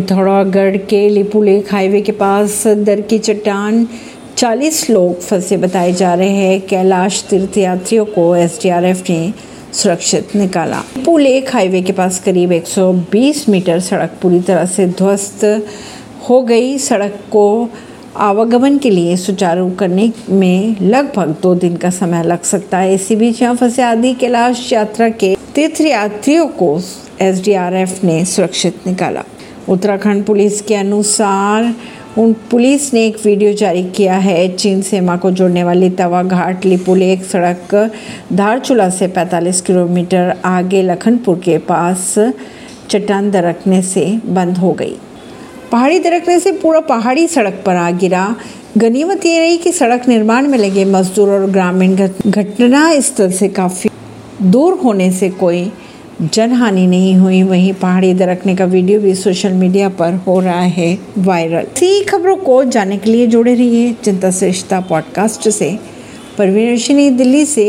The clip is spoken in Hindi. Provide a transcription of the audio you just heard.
पिथौरागढ़ के लिपू लेक हाईवे के पास दर की चट्टान 40 लोग फंसे बताए जा रहे हैं। कैलाश तीर्थ यात्रियों को एसडीआरएफ ने सुरक्षित निकाला। लिपू लेक हाईवे के पास करीब 120 मीटर सड़क पूरी तरह से ध्वस्त हो गई। सड़क को आवागमन के लिए सुचारू करने में लगभग दो दिन का समय लग सकता है। इसी बीच यहाँ फंसे आदि कैलाश यात्रा के तीर्थ यात्रियों को एसडीआरएफ ने सुरक्षित निकाला। उत्तराखंड पुलिस के अनुसार उन पुलिस ने एक वीडियो जारी किया है। चीन सीमा को जोड़ने वाली तवा घाट लिपुल एक सड़क धारचूला से 45 किलोमीटर आगे लखनपुर के पास चट्टान दरकने से बंद हो गई। पहाड़ी दरकने से पूरा पहाड़ी सड़क पर आ गिरा। गनीमत ये रही कि सड़क निर्माण में लगे मजदूर और ग्रामीण घटना स्थल से काफ़ी दूर होने से कोई जनहानि नहीं हुई, वहीं पहाड़ी दरकने का वीडियो भी सोशल मीडिया पर हो रहा है वायरल। सी खबरों को जानने के लिए जुड़े रहिए जनता श्रेष्ठता पॉडकास्ट से। परवीन दिल्ली से